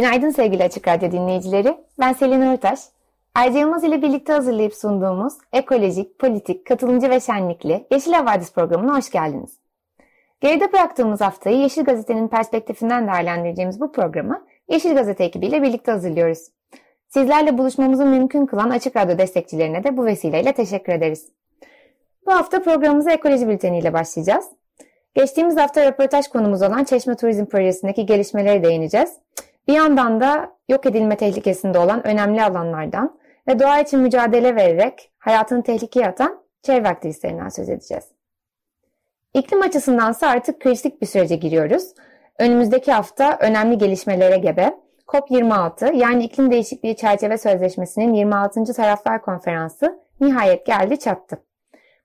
Günaydın sevgili Açık Radyo dinleyicileri. Ben Selin Örtaş. Erce Yılmaz ile birlikte hazırlayıp sunduğumuz ekolojik, politik, katılımcı ve şenlikli Yeşil Havadis programına hoş geldiniz. Geride bıraktığımız haftayı Yeşil Gazete'nin perspektifinden değerlendireceğimiz bu programı Yeşil Gazete ekibiyle birlikte hazırlıyoruz. Sizlerle buluşmamızı mümkün kılan Açık Radyo destekçilerine de bu vesileyle teşekkür ederiz. Bu hafta programımıza ekoloji bülteniyle başlayacağız. Geçtiğimiz hafta röportaj konumuz olan Çeşme Turizm Projesi'ndeki gelişmelere değineceğiz. Bir yandan da yok edilme tehlikesinde olan önemli alanlardan ve doğa için mücadele vererek hayatını tehlikeye atan çevre aktivistlerinden söz edeceğiz. İklim açısındansa artık kritik bir sürece giriyoruz. Önümüzdeki hafta önemli gelişmelere gebe. COP26 yani iklim değişikliği çerçeve sözleşmesinin 26. taraflar konferansı nihayet geldi çattı.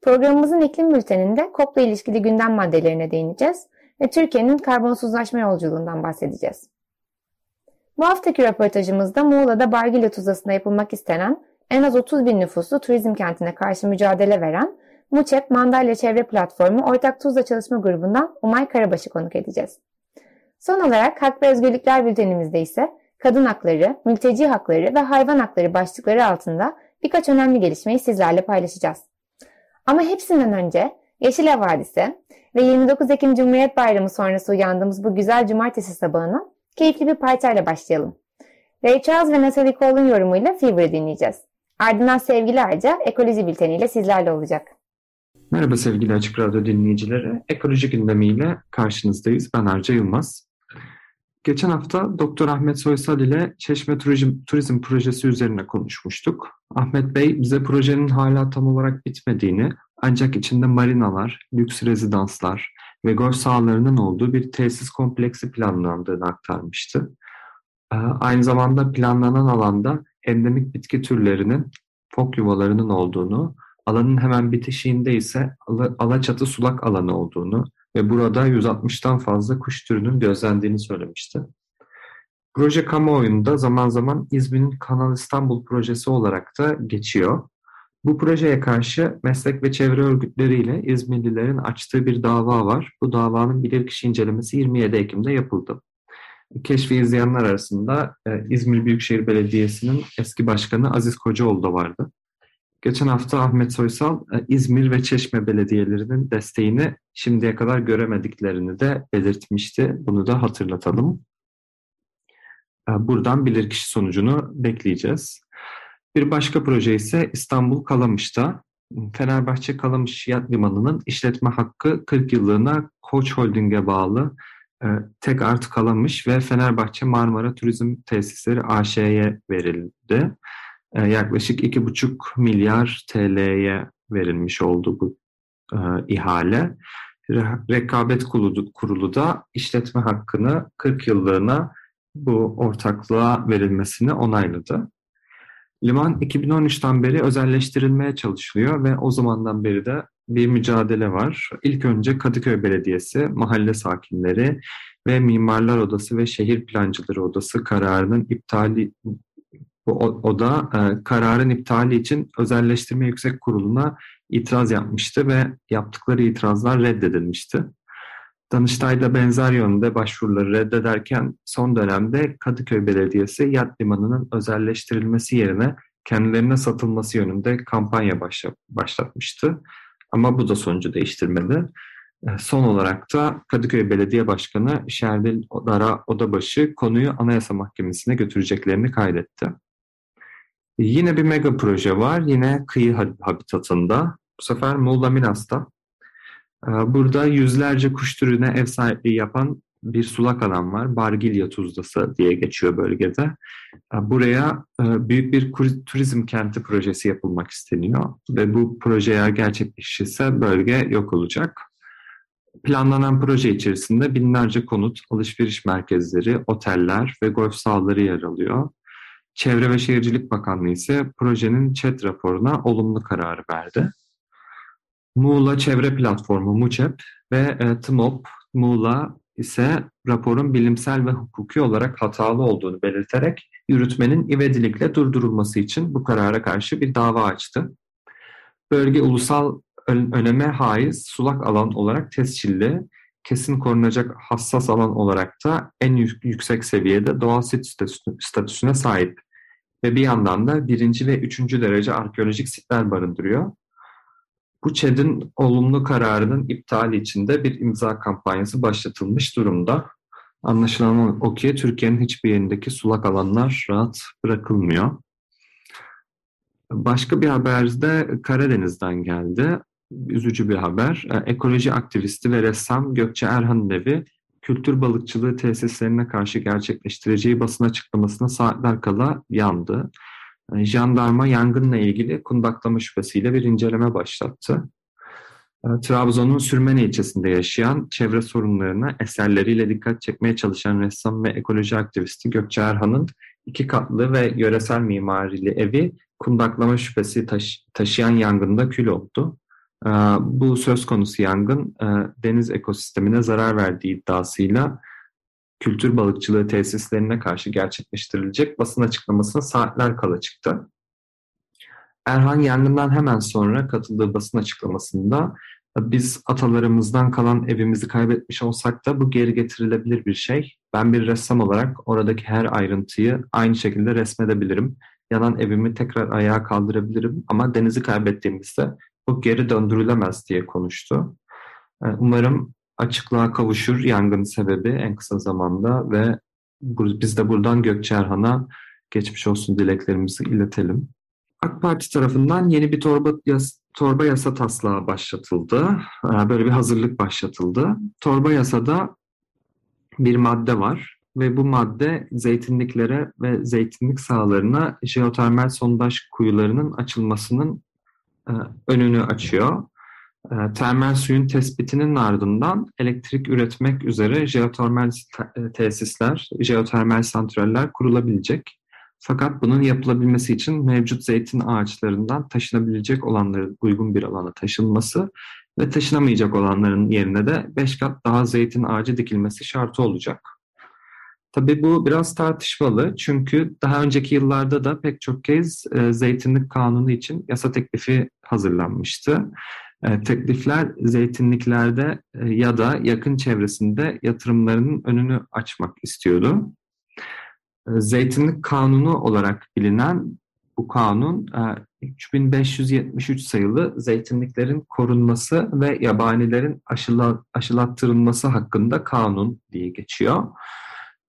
Programımızın iklim bülteninde COP'la ilişkili gündem maddelerine değineceğiz ve Türkiye'nin karbonsuzlaşma yolculuğundan bahsedeceğiz. Bu haftaki röportajımızda Muğla'da Bargilya Tuzlası'nda yapılmak istenen en az 30 bin nüfuslu turizm kentine karşı mücadele veren Muçep Mandalya Çevre Platformu Ortak Tuzla Çalışma Grubu'ndan Umay Karabaş'ı konuk edeceğiz. Son olarak Hak ve Özgürlükler bültenimizde ise kadın hakları, mülteci hakları ve hayvan hakları başlıkları altında birkaç önemli gelişmeyi sizlerle paylaşacağız. Ama hepsinden önce Yeşil Havadise ve 29 Ekim Cumhuriyet Bayramı sonrası uyandığımız bu güzel cumartesi sabahına keyifli bir parçayla başlayalım. Ray Charles ve Natalie Cole'un yorumuyla Fever'ı dinleyeceğiz. Ardından sevgili Arca ekoloji bülteniyle sizlerle olacak. Merhaba sevgili Açık Radyo dinleyicileri. Ekoloji gündemiyle karşınızdayız. Ben Arca Yılmaz. Geçen hafta Doktor Ahmet Soysal ile Çeşme Turizm, Turizm Projesi üzerine konuşmuştuk. Ahmet Bey bize projenin hala tam olarak bitmediğini ancak içinde marinalar, lüks rezidanslar ve golf sahalarının olduğu bir tesis kompleksi planlandığını aktarmıştı. Ee, aynı zamanda planlanan alanda endemik bitki türlerinin fok yuvalarının olduğunu, alanın hemen bitişiğinde ise Alaçatı sulak alanı olduğunu ve burada 160'tan fazla kuş türünün gözlendiğini söylemişti. Proje kamuoyunda zaman zaman İzmir'in Kanal İstanbul projesi olarak da geçiyor. Bu projeye karşı meslek ve çevre örgütleriyle İzmirlilerin açtığı bir dava var. Bu davanın bilirkişi incelemesi 27 Ekim'de yapıldı. Keşfi izleyenler arasında e, İzmir Büyükşehir Belediyesi'nin eski başkanı Aziz Kocaoğlu da vardı. Geçen hafta Ahmet Soysal e, İzmir ve Çeşme belediyelerinin desteğini şimdiye kadar göremediklerini de belirtmişti. Bunu da hatırlatalım. E, buradan bilirkişi sonucunu bekleyeceğiz. Bir başka proje ise İstanbul Kalamış'ta. Fenerbahçe Kalamış Yat Limanı'nın işletme hakkı 40 yıllığına Koç Holding'e bağlı e, tek art Kalamış ve Fenerbahçe Marmara Turizm Tesisleri AŞ'ye verildi. E, yaklaşık 2,5 milyar TL'ye verilmiş oldu bu e, ihale. Rekabet kurulu, kurulu da işletme hakkını 40 yıllığına bu ortaklığa verilmesini onayladı. Liman 2013'ten beri özelleştirilmeye çalışılıyor ve o zamandan beri de bir mücadele var. İlk önce Kadıköy Belediyesi, mahalle sakinleri ve Mimarlar Odası ve Şehir Plancıları Odası kararının iptali bu oda e, kararın iptali için özelleştirme yüksek kuruluna itiraz yapmıştı ve yaptıkları itirazlar reddedilmişti. Danıştay da benzer yönde başvuruları reddederken son dönemde Kadıköy Belediyesi yat limanının özelleştirilmesi yerine kendilerine satılması yönünde kampanya başlatmıştı. Ama bu da sonucu değiştirmedi. E, son olarak da Kadıköy Belediye Başkanı Şerdil Dara Odabaşı konuyu Anayasa Mahkemesi'ne götüreceklerini kaydetti. Yine bir mega proje var. Yine kıyı habitatında. Bu sefer Muğla Minas'ta. Ee, burada yüzlerce kuş türüne ev sahipliği yapan bir sulak alan var. Bargilya Tuzlası diye geçiyor bölgede. Ee, buraya e, büyük bir turizm kenti projesi yapılmak isteniyor. Ve bu proje eğer gerçekleşirse bölge yok olacak. Planlanan proje içerisinde binlerce konut, alışveriş merkezleri, oteller ve golf sahaları yer alıyor. Çevre ve Şehircilik Bakanlığı ise projenin ÇED raporuna olumlu kararı verdi. Muğla Çevre Platformu MUÇEP ve e, TMOP Muğla ise raporun bilimsel ve hukuki olarak hatalı olduğunu belirterek yürütmenin ivedilikle durdurulması için bu karara karşı bir dava açtı. Bölge ulusal öneme haiz sulak alan olarak tescilli, kesin korunacak hassas alan olarak da en yüksek seviyede doğal sit statüsüne sahip ve bir yandan da birinci ve üçüncü derece arkeolojik sitler barındırıyor. Bu ÇED'in olumlu kararının iptali için de bir imza kampanyası başlatılmış durumda. Anlaşılan o ki Türkiye'nin hiçbir yerindeki sulak alanlar rahat bırakılmıyor. Başka bir haber de Karadeniz'den geldi. Üzücü bir haber. E, ekoloji aktivisti ve ressam Gökçe Erhan'ın evi kültür balıkçılığı tesislerine karşı gerçekleştireceği basın açıklamasına saatler kala yandı. E, jandarma yangınla ilgili kundaklama şüphesiyle bir inceleme başlattı. E, Trabzon'un Sürmene ilçesinde yaşayan, çevre sorunlarına eserleriyle dikkat çekmeye çalışan ressam ve ekoloji aktivisti Gökçe Erhan'ın iki katlı ve yöresel mimarili evi kundaklama şüphesi taşı taşıyan yangında kül oldu. E, bu söz konusu yangın deniz ekosistemine zarar verdiği iddiasıyla kültür balıkçılığı tesislerine karşı gerçekleştirilecek basın açıklamasına saatler kala çıktı. Erhan yangından hemen sonra katıldığı basın açıklamasında biz atalarımızdan kalan evimizi kaybetmiş olsak da bu geri getirilebilir bir şey. Ben bir ressam olarak oradaki her ayrıntıyı aynı şekilde resmedebilirim. Yanan evimi tekrar ayağa kaldırabilirim ama denizi kaybettiğimizde bu geri döndürülemez diye konuştu. Umarım açıklığa kavuşur yangın sebebi en kısa zamanda ve biz de buradan Gökçerhan'a geçmiş olsun dileklerimizi iletelim. AK Parti tarafından yeni bir torba, yas, torba yasa taslağı başlatıldı. Ee, böyle bir hazırlık başlatıldı. Torba yasada bir madde var ve bu madde zeytinliklere ve zeytinlik sahalarına jeotermal sondaj kuyularının açılmasının e, önünü açıyor. E, termal suyun tespitinin ardından elektrik üretmek üzere jeotermal e, tesisler, jeotermal santraller kurulabilecek. Fakat bunun yapılabilmesi için mevcut zeytin ağaçlarından taşınabilecek olanların uygun bir alana taşınması ve taşınamayacak olanların yerine de 5 kat daha zeytin ağacı dikilmesi şartı olacak. Tabii bu biraz tartışmalı çünkü daha önceki yıllarda da pek çok kez e, zeytinlik kanunu için yasa teklifi hazırlanmıştı. E, teklifler zeytinliklerde e, ya da yakın çevresinde yatırımlarının önünü açmak istiyordu. E, zeytinlik kanunu olarak bilinen bu kanun 3573 sayılı zeytinliklerin korunması ve yabanilerin aşılattırılması hakkında kanun diye geçiyor.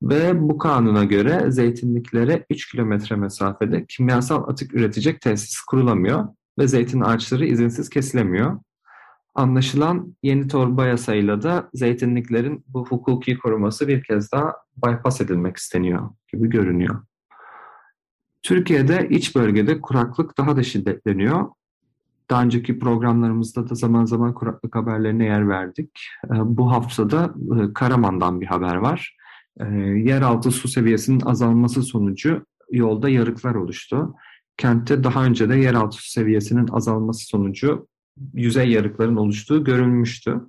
Ve bu kanuna göre zeytinliklere 3 kilometre mesafede kimyasal atık üretecek tesis kurulamıyor ve zeytin ağaçları izinsiz kesilemiyor. Anlaşılan yeni torba yasayla da zeytinliklerin bu hukuki koruması bir kez daha bypass edilmek isteniyor gibi görünüyor. Türkiye'de iç bölgede kuraklık daha da şiddetleniyor. Daha önceki programlarımızda da zaman zaman kuraklık haberlerine yer verdik. Ee, bu haftada e, Karaman'dan bir haber var. Ee, yeraltı su seviyesinin azalması sonucu yolda yarıklar oluştu. Kentte daha önce de yeraltı seviyesinin azalması sonucu yüzey yarıkların oluştuğu görülmüştü.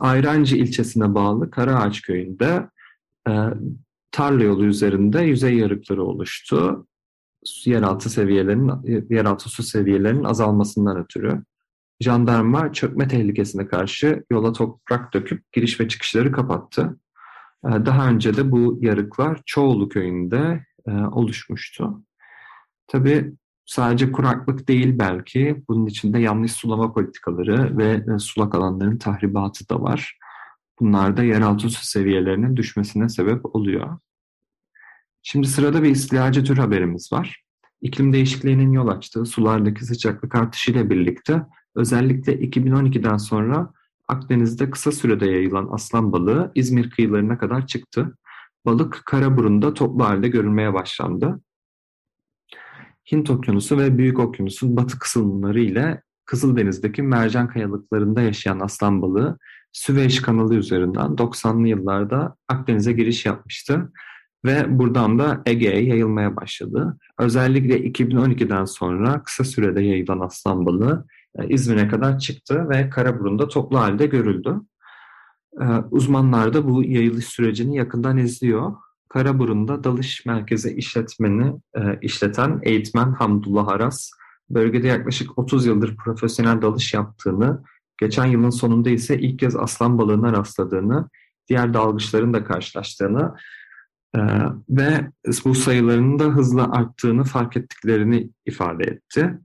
Ayrancı ilçesine bağlı Karaağaç köyünde e, tarla yolu üzerinde yüzey yarıkları oluştu. Yeraltı seviyelerinin yeraltı su seviyelerinin azalmasından ötürü. Jandarma çökme tehlikesine karşı yola toprak döküp giriş ve çıkışları kapattı. E, daha önce de bu yarıklar Çoğulu köyünde e, oluşmuştu. Tabii sadece kuraklık değil belki. Bunun içinde yanlış sulama politikaları ve e, sulak alanların tahribatı da var. Bunlar da yeraltı su seviyelerinin düşmesine sebep oluyor. Şimdi sırada bir istilacı tür haberimiz var. İklim değişikliğinin yol açtığı sulardaki sıcaklık artışıyla birlikte özellikle 2012'den sonra Akdeniz'de kısa sürede yayılan aslan balığı İzmir kıyılarına kadar çıktı. Balık Karaburun'da toplu halde görülmeye başlandı. Hint Okyanusu ve Büyük Okyanus'un batı kısımları ile Kızıldeniz'deki mercan kayalıklarında yaşayan aslan balığı Süveyş kanalı üzerinden 90'lı yıllarda Akdeniz'e giriş yapmıştı ve buradan da Ege'ye yayılmaya başladı. Özellikle 2012'den sonra kısa sürede yayılan aslan balığı e, İzmir'e kadar çıktı ve Karaburun'da toplu halde görüldü. E, uzmanlar da bu yayılış sürecini yakından izliyor. Karaburun'da dalış merkezi işletmeni e, işleten eğitmen Hamdullah Aras, bölgede yaklaşık 30 yıldır profesyonel dalış yaptığını, geçen yılın sonunda ise ilk kez aslan balığına rastladığını, diğer dalgıçların da karşılaştığını ee, ve bu sayılarının da hızla arttığını fark ettiklerini ifade etti.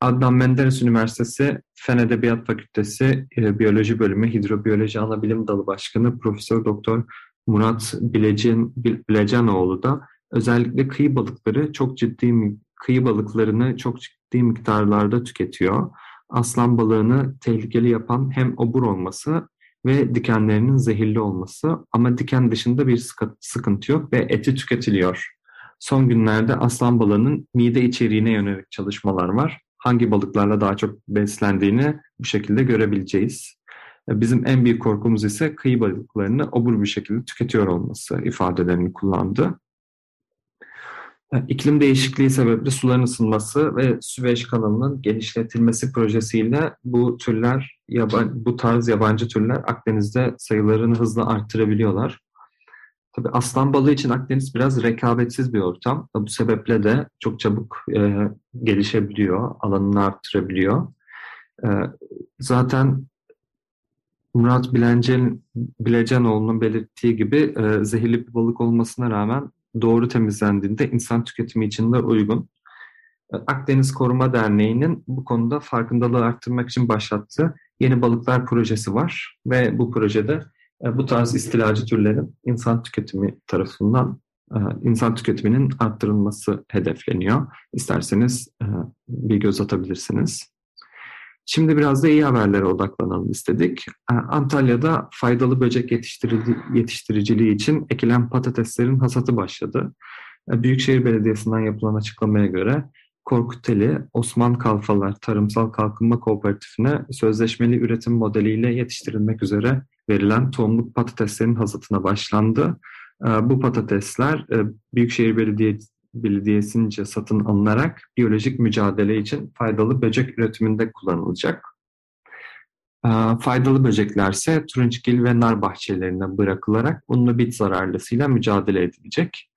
Adnan Menderes Üniversitesi Fen Edebiyat Fakültesi e, Biyoloji Bölümü Hidrobiyoloji Anabilim Dalı Başkanı Profesör Doktor Murat Bilecen, Bilecenoğlu da özellikle kıyı balıkları çok ciddi kıyı balıklarını çok ciddi miktarlarda tüketiyor. Aslan balığını tehlikeli yapan hem obur olması ve dikenlerinin zehirli olması ama diken dışında bir sıkıntı yok ve eti tüketiliyor. Son günlerde aslan balığının mide içeriğine yönelik çalışmalar var. Hangi balıklarla daha çok beslendiğini bu şekilde görebileceğiz. Bizim en büyük korkumuz ise kıyı balıklarını obur bir şekilde tüketiyor olması ifadelerini kullandı. İklim değişikliği sebeple suların ısınması ve Süveyş kanalının genişletilmesi projesiyle bu türler, bu tarz yabancı türler Akdeniz'de sayılarını hızla arttırabiliyorlar. Tabii aslan balığı için Akdeniz biraz rekabetsiz bir ortam. Bu sebeple de çok çabuk e, gelişebiliyor, alanını arttırabiliyor. E, zaten Murat Bilencen, Bilecenoğlu'nun belirttiği gibi e, zehirli bir balık olmasına rağmen doğru temizlendiğinde insan tüketimi için de uygun. E, Akdeniz Koruma Derneği'nin bu konuda farkındalığı arttırmak için başlattığı Yeni Balıklar Projesi var ve bu projede e, bu tarz istilacı türlerin insan tüketimi tarafından e, insan tüketiminin arttırılması hedefleniyor. İsterseniz bir göz atabilirsiniz. Şimdi biraz da iyi haberlere odaklanalım istedik. Ee, Antalya'da faydalı böcek yetiştiriciliği için ekilen patateslerin hasatı başladı. Ee, Büyükşehir Belediyesi'nden yapılan açıklamaya göre Korkuteli Osman Kalfalar Tarımsal Kalkınma Kooperatifine sözleşmeli üretim modeliyle yetiştirilmek üzere verilen tohumluk patateslerin hasatına başlandı. Ee, bu patatesler e, Büyükşehir Belediyesi Belediyesi'nce satın alınarak biyolojik mücadele için faydalı böcek üretiminde kullanılacak. Ee, faydalı böcekler ise turunçgil ve nar bahçelerine bırakılarak unlu bit zararlısıyla mücadele edilecek.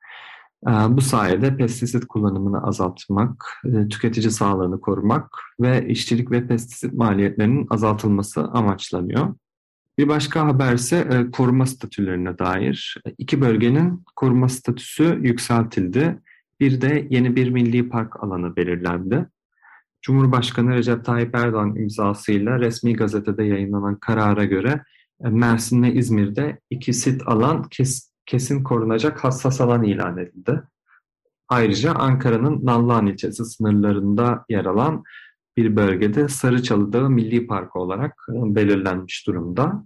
Ee, bu sayede pestisit kullanımını azaltmak, e, tüketici sağlığını korumak ve işçilik ve pestisit maliyetlerinin azaltılması amaçlanıyor. Bir başka haber ise e, koruma statülerine dair. İki bölgenin koruma statüsü yükseltildi. Bir de yeni bir milli park alanı belirlendi. Cumhurbaşkanı Recep Tayyip Erdoğan imzasıyla resmi gazetede yayınlanan karara göre e, Mersin ve İzmir'de iki sit alan kes, kesin korunacak hassas alan ilan edildi. Ayrıca Ankara'nın Nallıhan ilçesi sınırlarında yer alan bir bölgede Sarıçalı Dağı Milli Parkı olarak e, belirlenmiş durumda.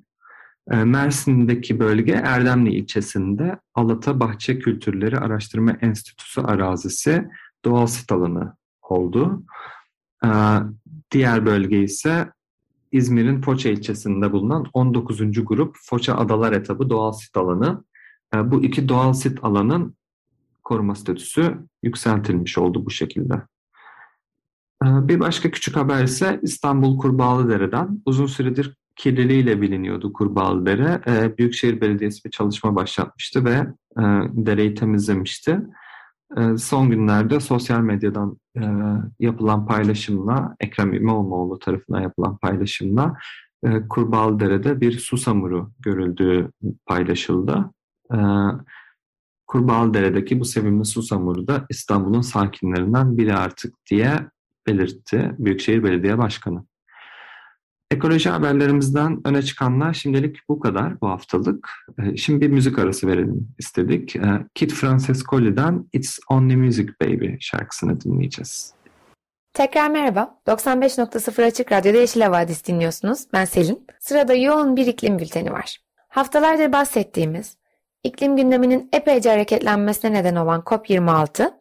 Ee, Mersin'deki bölge Erdemli ilçesinde Alata Bahçe Kültürleri Araştırma Enstitüsü arazisi doğal sit alanı oldu. Ee, diğer bölge ise İzmir'in Foça ilçesinde bulunan 19. grup Foça Adalar etabı doğal sit alanı. Ee, bu iki doğal sit alanın koruma statüsü yükseltilmiş oldu bu şekilde. Bir başka küçük haber ise İstanbul Kurbağalıdere'den uzun süredir kirliliğiyle biliniyordu Kurbağalıdere. E, Büyükşehir Belediyesi bir çalışma başlatmıştı ve e, dereyi temizlemişti. E, son günlerde sosyal medyadan e, yapılan paylaşımla, Ekrem İmamoğlu tarafından yapılan paylaşımla e, Kurbağalıdere'de bir susamuru görüldüğü paylaşıldı. E, Kurbağalıdere'deki bu sevimli susamuru da İstanbul'un sakinlerinden biri artık diye belirtti Büyükşehir Belediye Başkanı. Ekoloji haberlerimizden öne çıkanlar şimdilik bu kadar bu haftalık. Ee, şimdi bir müzik arası verelim istedik. Ee, Kit Francescoli'den It's Only Music Baby şarkısını dinleyeceğiz. Tekrar merhaba. 95.0 Açık Radyo'da Yeşil Havadis dinliyorsunuz. Ben Selin. Sırada yoğun bir iklim bülteni var. Haftalardır bahsettiğimiz, iklim gündeminin epeyce hareketlenmesine neden olan COP26,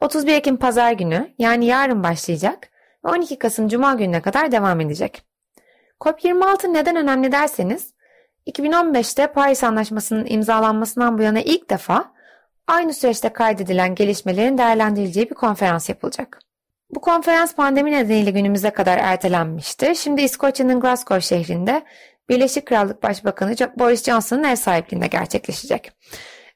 31 Ekim Pazar günü yani yarın başlayacak ve 12 Kasım Cuma gününe kadar devam edecek. COP26 neden önemli derseniz 2015'te Paris Anlaşması'nın imzalanmasından bu yana ilk defa aynı süreçte kaydedilen gelişmelerin değerlendirileceği bir konferans yapılacak. Bu konferans pandemi nedeniyle günümüze kadar ertelenmişti. Şimdi İskoçya'nın Glasgow şehrinde Birleşik Krallık Başbakanı Boris Johnson'ın ev sahipliğinde gerçekleşecek.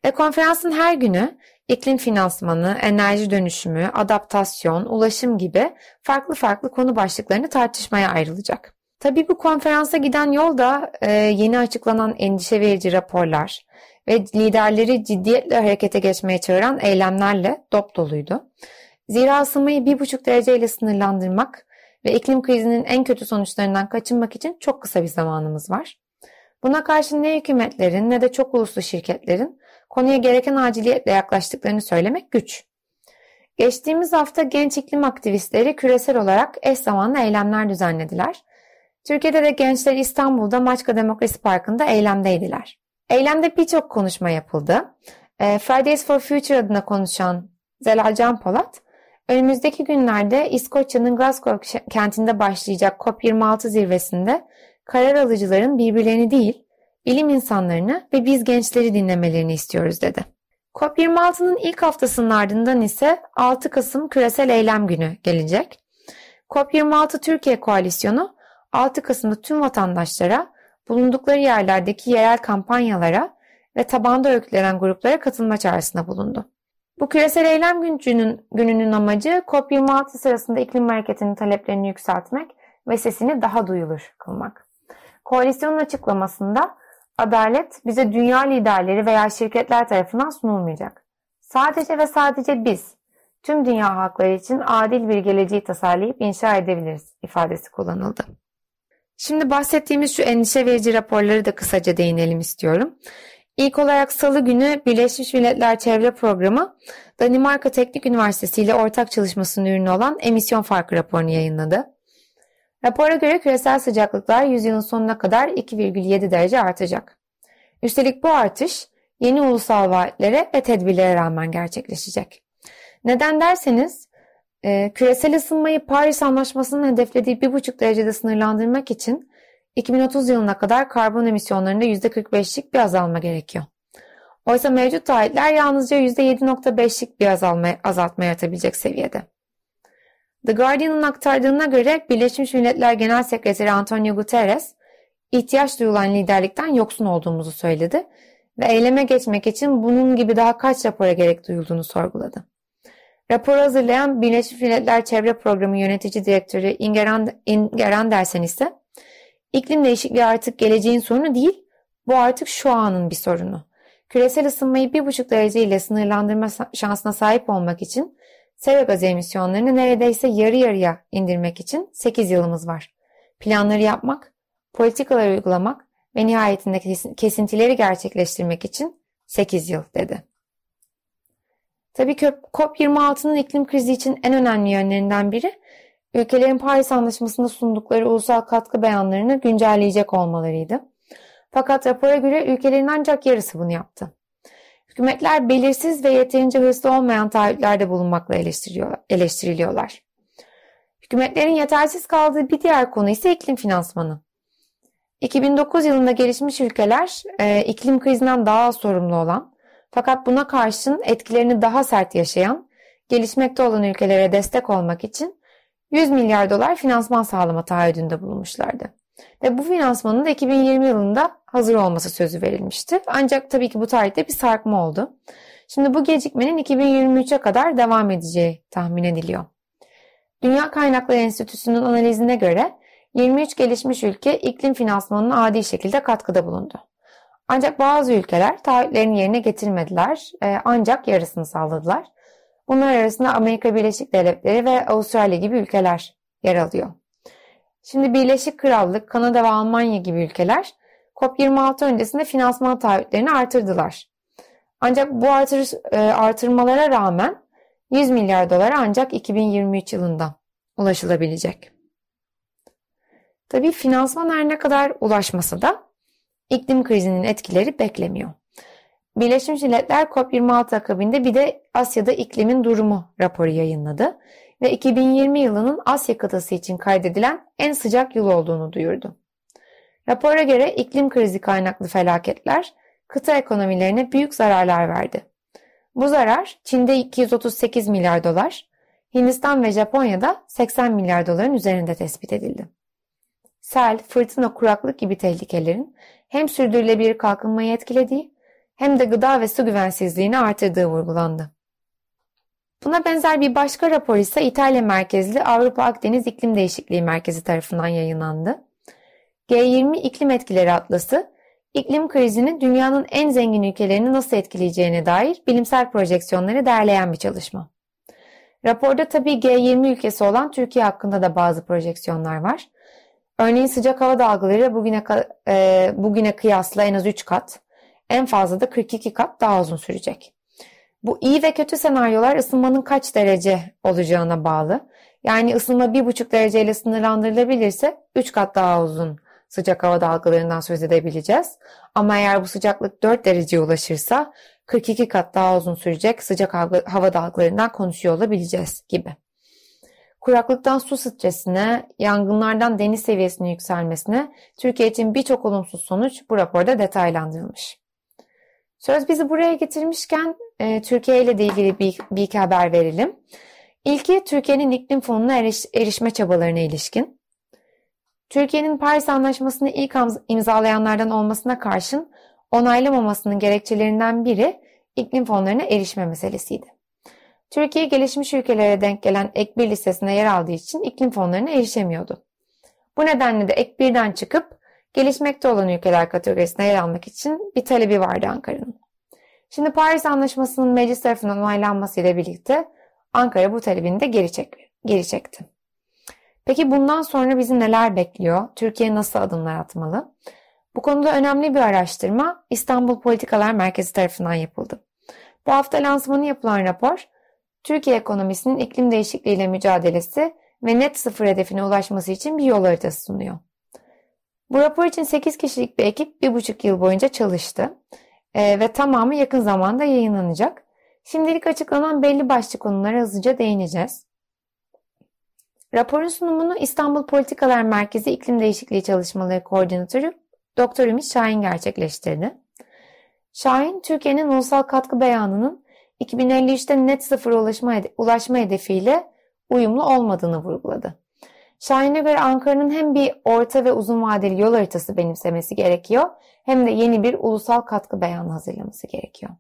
Ve konferansın her günü iklim finansmanı, enerji dönüşümü, adaptasyon, ulaşım gibi farklı farklı konu başlıklarını tartışmaya ayrılacak. Tabii bu konferansa giden yol da e, yeni açıklanan endişe verici raporlar ve liderleri ciddiyetle harekete geçmeye çağıran eylemlerle dop doluydu. Zira ısınmayı 1,5 dereceyle sınırlandırmak ve iklim krizinin en kötü sonuçlarından kaçınmak için çok kısa bir zamanımız var. Buna karşı ne hükümetlerin ne de çok uluslu şirketlerin konuya gereken aciliyetle yaklaştıklarını söylemek güç. Geçtiğimiz hafta genç iklim aktivistleri küresel olarak eş zamanlı eylemler düzenlediler. Türkiye'de de gençler İstanbul'da Maçka Demokrasi Parkı'nda eylemdeydiler. Eylemde birçok konuşma yapıldı. Ee, Fridays for Future adına konuşan Zelal Can Polat, önümüzdeki günlerde İskoçya'nın Glasgow kentinde başlayacak COP26 zirvesinde karar alıcıların birbirlerini değil, bilim insanlarını ve biz gençleri dinlemelerini istiyoruz dedi. COP26'nın ilk haftasının ardından ise 6 Kasım Küresel Eylem Günü gelecek. COP26 Türkiye Koalisyonu 6 Kasım'da tüm vatandaşlara bulundukları yerlerdeki yerel kampanyalara ve tabanda örgütlenen gruplara katılma çağrısında bulundu. Bu küresel eylem gününün, gününün amacı COP26 sırasında iklim hareketinin taleplerini yükseltmek ve sesini daha duyulur kılmak. Koalisyonun açıklamasında adalet bize dünya liderleri veya şirketler tarafından sunulmayacak. Sadece ve sadece biz tüm dünya halkları için adil bir geleceği tasarlayıp inşa edebiliriz ifadesi kullanıldı. Şimdi bahsettiğimiz şu endişe verici raporları da kısaca değinelim istiyorum. İlk olarak salı günü Birleşmiş Milletler Çevre Programı Danimarka Teknik Üniversitesi ile ortak çalışmasının ürünü olan emisyon farkı raporunu yayınladı. Rapora göre küresel sıcaklıklar yüzyılın sonuna kadar 2,7 derece artacak. Üstelik bu artış yeni ulusal vaatlere ve tedbirlere rağmen gerçekleşecek. Neden derseniz e, küresel ısınmayı Paris Anlaşması'nın hedeflediği 1,5 derecede sınırlandırmak için 2030 yılına kadar karbon emisyonlarında %45'lik bir azalma gerekiyor. Oysa mevcut taahhütler yalnızca %7.5'lik bir azalma, azaltma yaratabilecek seviyede. The Guardian'ın aktardığına göre Birleşmiş Milletler Genel Sekreteri Antonio Guterres, ihtiyaç duyulan liderlikten yoksun olduğumuzu söyledi ve eyleme geçmek için bunun gibi daha kaç rapora gerek duyulduğunu sorguladı. Raporu hazırlayan Birleşmiş Milletler Çevre Programı Yönetici Direktörü Inger Andersen ise iklim değişikliği artık geleceğin sorunu değil, bu artık şu anın bir sorunu. Küresel ısınmayı 1,5 derece ile sınırlandırma şansına sahip olmak için sera gazı emisyonlarını neredeyse yarı yarıya indirmek için 8 yılımız var. Planları yapmak, politikalar uygulamak ve nihayetinde kesintileri gerçekleştirmek için 8 yıl dedi. Tabii COP26'nın iklim krizi için en önemli yönlerinden biri ülkelerin Paris Anlaşması'nda sundukları ulusal katkı beyanlarını güncelleyecek olmalarıydı. Fakat rapora göre ülkelerin ancak yarısı bunu yaptı. Hükümetler belirsiz ve yeterince hırslı olmayan taahhütlerde bulunmakla eleştiriliyorlar. Hükümetlerin yetersiz kaldığı bir diğer konu ise iklim finansmanı. 2009 yılında gelişmiş ülkeler e, iklim krizinden daha sorumlu olan fakat buna karşın etkilerini daha sert yaşayan, gelişmekte olan ülkelere destek olmak için 100 milyar dolar finansman sağlama taahhüdünde bulunmuşlardı. Ve bu finansmanın da 2020 yılında hazır olması sözü verilmişti. Ancak tabii ki bu tarihte bir sarkma oldu. Şimdi bu gecikmenin 2023'e kadar devam edeceği tahmin ediliyor. Dünya Kaynakları Enstitüsü'nün analizine göre 23 gelişmiş ülke iklim finansmanına adi şekilde katkıda bulundu. Ancak bazı ülkeler taahhütlerini yerine getirmediler e, ancak yarısını sağladılar. Bunlar arasında Amerika Birleşik Devletleri ve Avustralya gibi ülkeler yer alıyor. Şimdi Birleşik Krallık, Kanada ve Almanya gibi ülkeler COP26 öncesinde finansman taahhütlerini artırdılar. Ancak bu artır, e, artırmalara rağmen 100 milyar dolar ancak 2023 yılında ulaşılabilecek. Tabii finansman her ne kadar ulaşmasa da iklim krizinin etkileri beklemiyor. Birleşmiş Milletler COP26 akabinde bir de Asya'da iklimin durumu raporu yayınladı ve 2020 yılının Asya kıtası için kaydedilen en sıcak yıl olduğunu duyurdu. Rapora göre iklim krizi kaynaklı felaketler kıta ekonomilerine büyük zararlar verdi. Bu zarar Çin'de 238 milyar dolar, Hindistan ve Japonya'da 80 milyar doların üzerinde tespit edildi. Sel, fırtına, kuraklık gibi tehlikelerin hem sürdürülebilir kalkınmayı etkilediği hem de gıda ve su güvensizliğini artırdığı vurgulandı. Buna benzer bir başka rapor ise İtalya merkezli Avrupa Akdeniz İklim Değişikliği Merkezi tarafından yayınlandı. G20 İklim Etkileri Atlası, iklim krizinin dünyanın en zengin ülkelerini nasıl etkileyeceğine dair bilimsel projeksiyonları derleyen bir çalışma. Raporda tabii G20 ülkesi olan Türkiye hakkında da bazı projeksiyonlar var. Örneğin sıcak hava dalgaları bugüne, e, bugüne kıyasla en az 3 kat, en fazla da 42 kat daha uzun sürecek. Bu iyi ve kötü senaryolar ısınmanın kaç derece olacağına bağlı. Yani ısınma 1,5 dereceyle sınırlandırılabilirse 3 kat daha uzun sıcak hava dalgalarından söz edebileceğiz. Ama eğer bu sıcaklık 4 dereceye ulaşırsa 42 kat daha uzun sürecek sıcak hava dalgalarından konuşuyor olabileceğiz gibi. Kuraklıktan su stresine, yangınlardan deniz seviyesinin yükselmesine Türkiye için birçok olumsuz sonuç bu raporda detaylandırılmış. Söz bizi buraya getirmişken e, Türkiye ile ilgili bir, bir iki haber verelim. İlki Türkiye'nin iklim fonuna eriş, erişme çabalarına ilişkin. Türkiye'nin Paris Anlaşması'nı ilk imzalayanlardan olmasına karşın onaylamamasının gerekçelerinden biri iklim fonlarına erişme meselesiydi. Türkiye gelişmiş ülkelere denk gelen ek 1 listesine yer aldığı için iklim fonlarına erişemiyordu. Bu nedenle de ek 1'den çıkıp gelişmekte olan ülkeler kategorisine yer almak için bir talebi vardı Ankara'nın. Şimdi Paris Anlaşması'nın meclis tarafından onaylanmasıyla birlikte Ankara bu talebini de geri, çek, geri çekti. Peki bundan sonra bizi neler bekliyor? Türkiye nasıl adımlar atmalı? Bu konuda önemli bir araştırma İstanbul Politikalar Merkezi tarafından yapıldı. Bu hafta lansmanı yapılan rapor, Türkiye ekonomisinin iklim değişikliğiyle mücadelesi ve net sıfır hedefine ulaşması için bir yol haritası sunuyor. Bu rapor için 8 kişilik bir ekip 1,5 yıl boyunca çalıştı e, ve tamamı yakın zamanda yayınlanacak. Şimdilik açıklanan belli başlı konulara hızlıca değineceğiz. Raporun sunumunu İstanbul Politikalar Merkezi İklim Değişikliği Çalışmaları Koordinatörü Dr. Ümit Şahin gerçekleştirdi. Şahin, Türkiye'nin ulusal katkı beyanının 2053'te net sıfır ulaşma, ulaşma hedefiyle uyumlu olmadığını vurguladı. Şahin'e göre Ankara'nın hem bir orta ve uzun vadeli yol haritası benimsemesi gerekiyor hem de yeni bir ulusal katkı beyanı hazırlaması gerekiyor.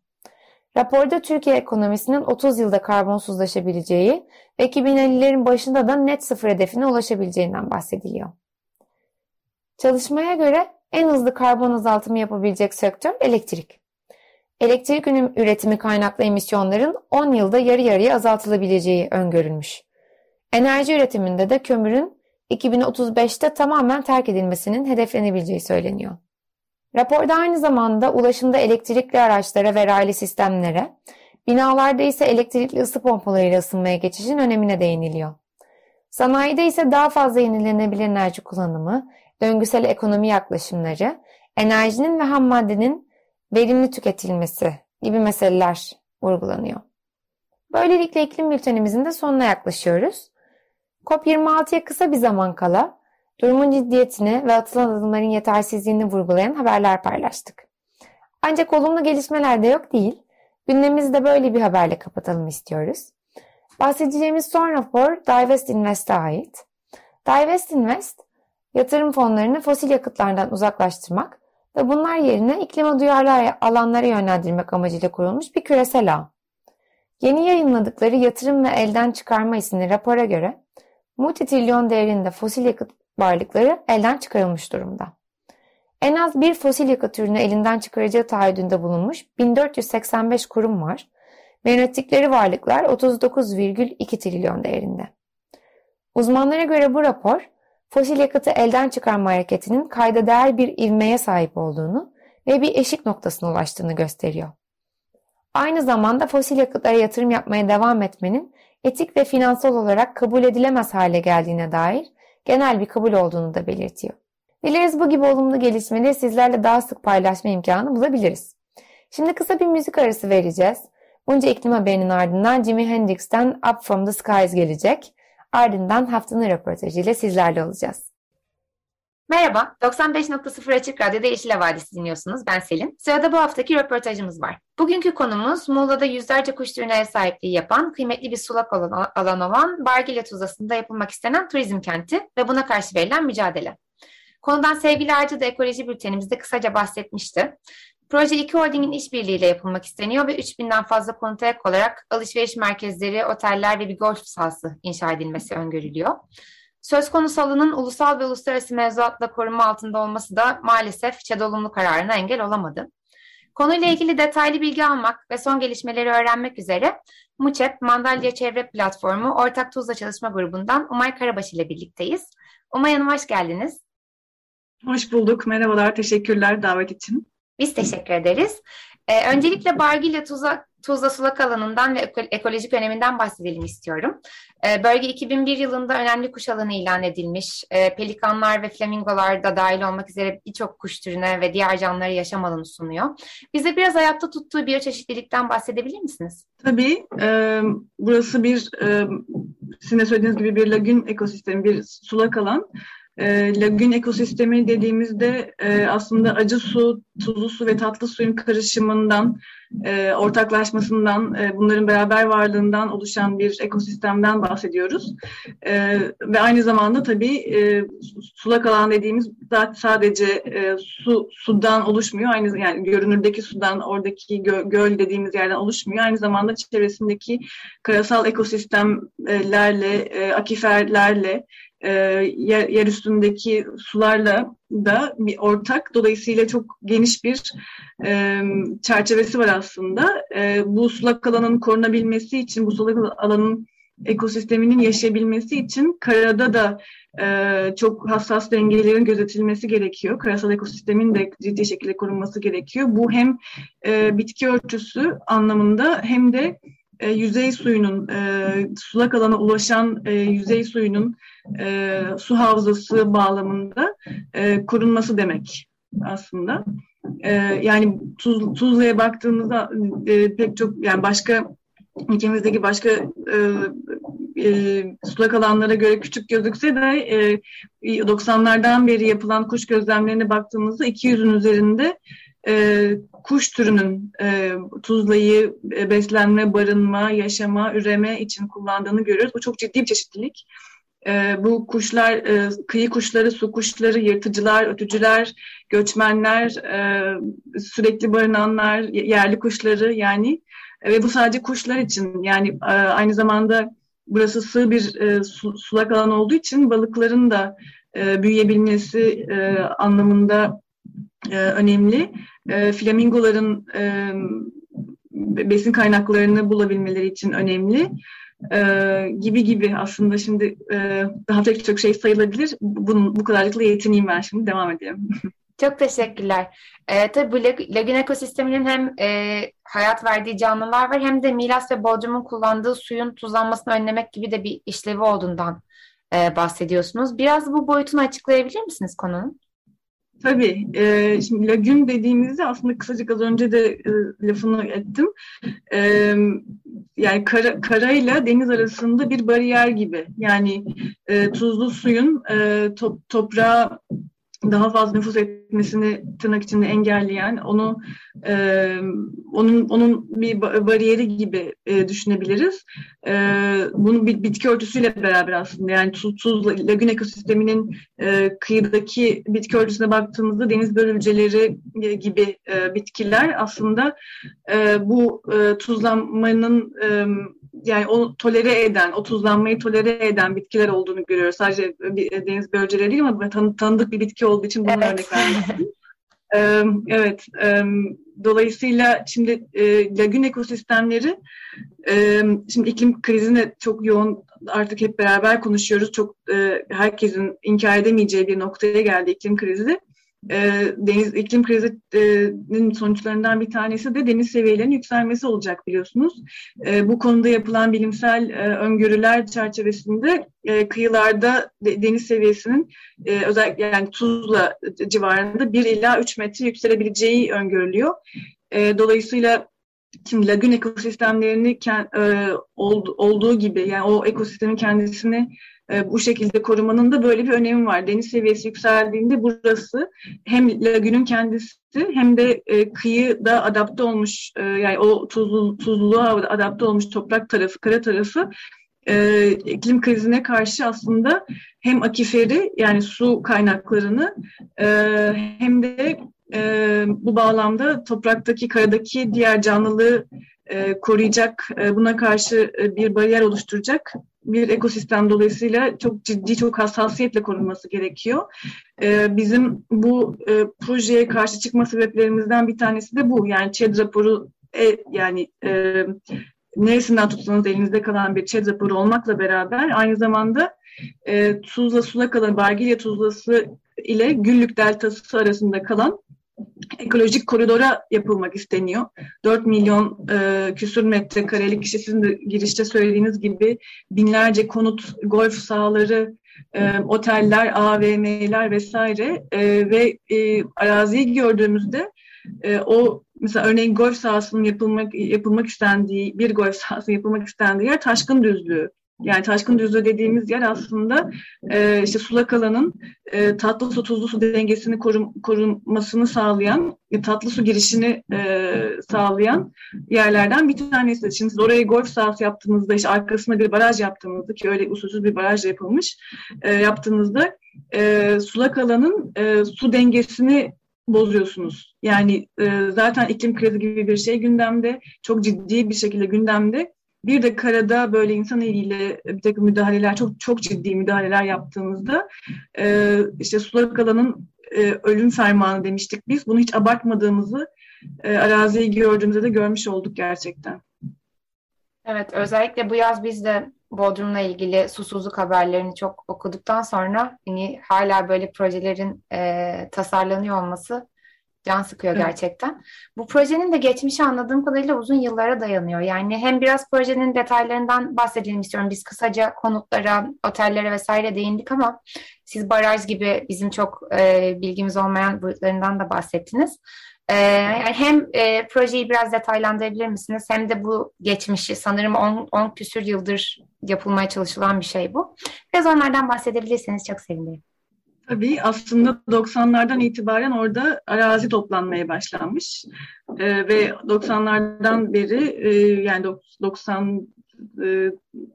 Raporda Türkiye ekonomisinin 30 yılda karbonsuzlaşabileceği ve 2050'lerin başında da net sıfır hedefine ulaşabileceğinden bahsediliyor. Çalışmaya göre en hızlı karbon azaltımı yapabilecek sektör elektrik. Elektrik üretimi kaynaklı emisyonların 10 yılda yarı yarıya azaltılabileceği öngörülmüş. Enerji üretiminde de kömürün 2035'te tamamen terk edilmesinin hedeflenebileceği söyleniyor. Raporda aynı zamanda ulaşımda elektrikli araçlara ve raylı sistemlere, binalarda ise elektrikli ısı pompalarıyla ısınmaya geçişin önemine değiniliyor. Sanayide ise daha fazla yenilenebilir enerji kullanımı, döngüsel ekonomi yaklaşımları, enerjinin ve ham maddenin verimli tüketilmesi gibi meseleler vurgulanıyor. Böylelikle iklim bültenimizin de sonuna yaklaşıyoruz. COP26'ya kısa bir zaman kala durumun ciddiyetini ve atılan adımların yetersizliğini vurgulayan haberler paylaştık. Ancak olumlu gelişmeler de yok değil. Gündemimizi de böyle bir haberle kapatalım istiyoruz. Bahsedeceğimiz son rapor Divest Invest'e ait. Divest Invest, yatırım fonlarını fosil yakıtlardan uzaklaştırmak ve bunlar yerine iklime duyarlı alanlara yönlendirmek amacıyla kurulmuş bir küresel ağ. Yeni yayınladıkları yatırım ve elden çıkarma isimli rapora göre multitrilyon değerinde fosil yakıt varlıkları elden çıkarılmış durumda. En az bir fosil yakıt türünü elinden çıkaracağı taahhüdünde bulunmuş 1485 kurum var ve yönettikleri varlıklar 39,2 trilyon değerinde. Uzmanlara göre bu rapor, fosil yakıtı elden çıkarma hareketinin kayda değer bir ivmeye sahip olduğunu ve bir eşik noktasına ulaştığını gösteriyor. Aynı zamanda fosil yakıtlara yatırım yapmaya devam etmenin etik ve finansal olarak kabul edilemez hale geldiğine dair genel bir kabul olduğunu da belirtiyor. Dileriz bu gibi olumlu gelişmeleri sizlerle daha sık paylaşma imkanı bulabiliriz. Şimdi kısa bir müzik arası vereceğiz. Bunca iklim haberinin ardından Jimi Hendrix'ten Up From The Skies gelecek. Ardından haftanın röportajıyla sizlerle olacağız. Merhaba, 95.0 Açık Radyo'da Yeşil Havadisi dinliyorsunuz. Ben Selin. Sırada bu haftaki röportajımız var. Bugünkü konumuz Muğla'da yüzlerce kuş türüne ev sahipliği yapan, kıymetli bir sulak alan olan Bargile Tuzlası'nda yapılmak istenen turizm kenti ve buna karşı verilen mücadele. Konudan sevgili Arca da ekoloji bültenimizde kısaca bahsetmişti. Proje iki holdingin işbirliğiyle yapılmak isteniyor ve 3000'den fazla konuta ek olarak alışveriş merkezleri, oteller ve bir golf sahası inşa edilmesi öngörülüyor. Söz konusu alanın ulusal ve uluslararası mevzuatla koruma altında olması da maalesef ÇED olumlu kararına engel olamadı. Konuyla ilgili detaylı bilgi almak ve son gelişmeleri öğrenmek üzere MUÇEP Mandalya Çevre Platformu Ortak Tuzla Çalışma Grubu'ndan Umay Karabaş ile birlikteyiz. Umay Hanım hoş geldiniz. Hoş bulduk. Merhabalar. Teşekkürler davet için. Biz teşekkür ederiz. Ee, öncelikle Bargilya Tuzla, Tuzla Sulak alanından ve ekolojik öneminden bahsedelim istiyorum. Ee, bölge 2001 yılında önemli kuş alanı ilan edilmiş. Ee, pelikanlar ve flamingolar da dahil olmak üzere birçok kuş türüne ve diğer canlılara yaşam alanı sunuyor. Bize biraz hayatta tuttuğu biyoçeşitlilikten bahsedebilir misiniz? Tabii. E, burası bir, e, sizin de söylediğiniz gibi bir lagün ekosistemi, bir sulak alan. E, lagün ekosistemi dediğimizde e, aslında acı su, tuzlu su ve tatlı suyun karışımından, e, ortaklaşmasından, e, bunların beraber varlığından oluşan bir ekosistemden bahsediyoruz. E, ve aynı zamanda tabii e, sulak alan dediğimiz sadece e, su sudan oluşmuyor. Aynı yani görünürdeki sudan, oradaki gö göl dediğimiz yerden oluşmuyor. Aynı zamanda çevresindeki karasal ekosistemlerle, e, akiferlerle, e, yer, üstündeki sularla da bir ortak. Dolayısıyla çok geniş bir e, çerçevesi var aslında. E, bu sulak alanın korunabilmesi için, bu sulak alanın ekosisteminin yaşayabilmesi için karada da e, çok hassas dengelerin gözetilmesi gerekiyor. Karasal ekosistemin de ciddi şekilde korunması gerekiyor. Bu hem e, bitki örtüsü anlamında hem de e, yüzey suyunun, e, sulak alana ulaşan e, yüzey suyunun e, su havzası bağlamında e, korunması demek aslında. E, yani Tuz, Tuzla'ya baktığımızda e, pek çok yani başka ülkemizdeki başka e, e, sulak alanlara göre küçük gözükse de e, 90'lardan beri yapılan kuş gözlemlerine baktığımızda 200'ün üzerinde e, kuş türünün e, tuzlayı e, beslenme, barınma, yaşama, üreme için kullandığını görüyoruz. Bu çok ciddi bir çeşitlilik. E, bu kuşlar, e, kıyı kuşları, su kuşları, yırtıcılar, ötücüler, göçmenler, e, sürekli barınanlar, yerli kuşları yani e, ve bu sadece kuşlar için yani e, aynı zamanda burası sığ bir e, su, sulak alan olduğu için balıkların da e, büyüyebilmesi e, anlamında e, önemli. E, flamingoların e, besin kaynaklarını bulabilmeleri için önemli. E, gibi gibi aslında şimdi e, daha pek çok şey sayılabilir. Bunun, bu kadarlıkla yetineyim ben şimdi. Devam edelim. Çok teşekkürler. Ee, tabii bu lagün ekosisteminin hem e, hayat verdiği canlılar var hem de Milas ve Bodrum'un kullandığı suyun tuzlanmasını önlemek gibi de bir işlevi olduğundan e, bahsediyorsunuz. Biraz bu boyutunu açıklayabilir misiniz konunun? Tabii. E, şimdi lagün dediğimizde aslında kısacık az önce de e, lafını ettim. E, yani kara, karayla deniz arasında bir bariyer gibi. Yani e, tuzlu suyun e, top, toprağa daha fazla nüfus etmesini tırnak içinde engelleyen, onu e, onun onun bir bariyeri gibi e, düşünebiliriz. E, bunu bir bitki örtüsüyle beraber aslında yani tuz, tuz lagün ekosisteminin e, kıyıdaki bitki örtüsüne baktığımızda deniz börülceleri gibi e, bitkiler aslında e, bu e, tuzlanmanın e, yani onu tolere eden, o tuzlanmayı tolere eden bitkiler olduğunu görüyoruz. Sadece bir, deniz börülceleri değil ama tan tanıdık bir bitki olduğu için bunu evet. örnek vermek ee, evet, e, dolayısıyla şimdi e, lagün ekosistemleri, e, şimdi iklim krizine çok yoğun artık hep beraber konuşuyoruz. Çok e, herkesin inkar edemeyeceği bir noktaya geldi iklim krizi e, deniz iklim krizinin sonuçlarından bir tanesi de deniz seviyelerinin yükselmesi olacak biliyorsunuz. E, bu konuda yapılan bilimsel e, öngörüler çerçevesinde e, kıyılarda de, deniz seviyesinin e, özellikle yani Tuzla civarında 1 ila 3 metre yükselebileceği öngörülüyor. E, dolayısıyla Şimdi lagün ekosistemlerini e, olduğu gibi yani o ekosistemin kendisini e, bu şekilde korumanın da böyle bir önemi var. Deniz seviyesi yükseldiğinde burası hem lagünün kendisi hem de e, kıyıda adapte olmuş yani o tuzlu, tuzluluğa adapte olmuş toprak tarafı, kara tarafı iklim krizine karşı aslında hem akiferi yani su kaynaklarını hem de e, bu bağlamda topraktaki, karadaki diğer canlılığı e, koruyacak, e, buna karşı e, bir bariyer oluşturacak bir ekosistem dolayısıyla çok ciddi, çok hassasiyetle korunması gerekiyor. E, bizim bu e, projeye karşı çıkma sebeplerimizden bir tanesi de bu. Yani ÇED raporu e, yani e, neresinden tutsanız elinizde kalan bir ÇED raporu olmakla beraber aynı zamanda e, Tuzla Sulak kalan Bargilya Tuzlası ile Güllük Deltası arasında kalan ekolojik koridora yapılmak isteniyor. 4 milyon e, küsur metrekarelik işte sizin de girişte söylediğiniz gibi binlerce konut, golf sahaları, e, oteller, AVM'ler vesaire e, ve e, araziyi gördüğümüzde e, o mesela örneğin golf sahasının yapılmak yapılmak istendiği bir golf sahası yapılmak istendiği yer Taşkın Düzlüğü yani taşkın düzlüğü dediğimiz yer aslında e, işte sulak alanın e, tatlı su tuzlu su dengesini korum, korunmasını sağlayan, e, tatlı su girişini e, sağlayan yerlerden bir tanesi. Şimdi siz oraya golf sahası yaptığınızda, işte arkasına bir baraj yaptığınızda ki öyle usulsüz bir baraj yapılmış e, yaptığınızda e, sulak alanın e, su dengesini bozuyorsunuz. Yani e, zaten iklim krizi gibi bir şey gündemde, çok ciddi bir şekilde gündemde bir de karada böyle insan eliyle bir takım müdahaleler, çok çok ciddi müdahaleler yaptığımızda e, işte sulak alanın e, ölüm fermanı demiştik biz. Bunu hiç abartmadığımızı e, araziyi gördüğümüzde de görmüş olduk gerçekten. Evet, özellikle bu yaz biz de Bodrum'la ilgili susuzluk haberlerini çok okuduktan sonra hani hala böyle projelerin e, tasarlanıyor olması Can sıkıyor evet. gerçekten. Bu projenin de geçmişi anladığım kadarıyla uzun yıllara dayanıyor. Yani hem biraz projenin detaylarından bahsedelim istiyorum. Biz kısaca konutlara, otellere vesaire değindik ama siz baraj gibi bizim çok e, bilgimiz olmayan boyutlarından da bahsettiniz. E, yani hem e, projeyi biraz detaylandırabilir misiniz? Hem de bu geçmişi sanırım 10 küsür yıldır yapılmaya çalışılan bir şey bu. Biraz onlardan bahsedebilirseniz çok sevinirim. Tabii aslında 90'lardan itibaren orada arazi toplanmaya başlanmış ee, ve 90'lardan beri e, yani 90 e,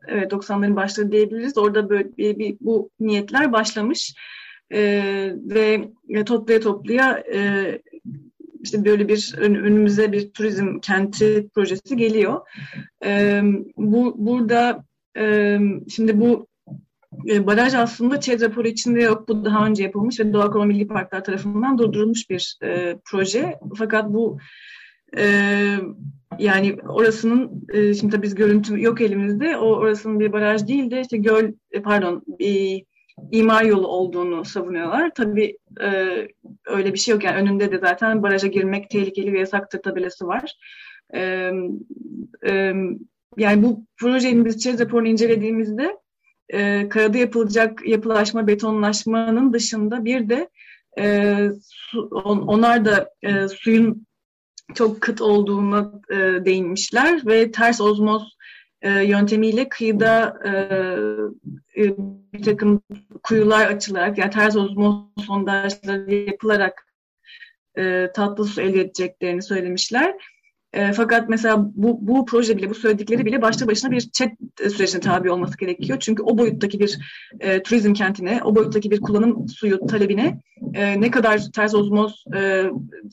evet 90'ların başları diyebiliriz. Orada böyle bir, bir bu niyetler başlamış e, ve toplaya toplaya e, işte böyle bir önümüze bir turizm kenti projesi geliyor. E, bu burada e, şimdi bu e, baraj aslında ÇED raporu içinde yok. Bu daha önce yapılmış ve Doğa Koruma Milli Parklar tarafından durdurulmuş bir e, proje. Fakat bu e, yani orasının e, şimdi tabii biz görüntü yok elimizde. O orasının bir baraj değil de işte göl e, pardon bir imar yolu olduğunu savunuyorlar. Tabii e, öyle bir şey yok. Yani önünde de zaten baraja girmek tehlikeli ve yasaktır tabelası var. E, e, yani bu projenin biz ÇED raporunu incelediğimizde e, karada yapılacak yapılaşma, betonlaşmanın dışında bir de e, su, on, onlar da e, suyun çok kıt olduğuna e, değinmişler ve ters ozmoz e, yöntemiyle kıyıda e, e, bir takım kuyular açılarak yani ters ozmoz sondajları yapılarak e, tatlı su elde edeceklerini söylemişler. E, fakat mesela bu, bu proje bile, bu söyledikleri bile başta başına bir chat sürecine tabi olması gerekiyor. Çünkü o boyuttaki bir e, turizm kentine, o boyuttaki bir kullanım suyu talebine e, ne kadar ters ozmoz e,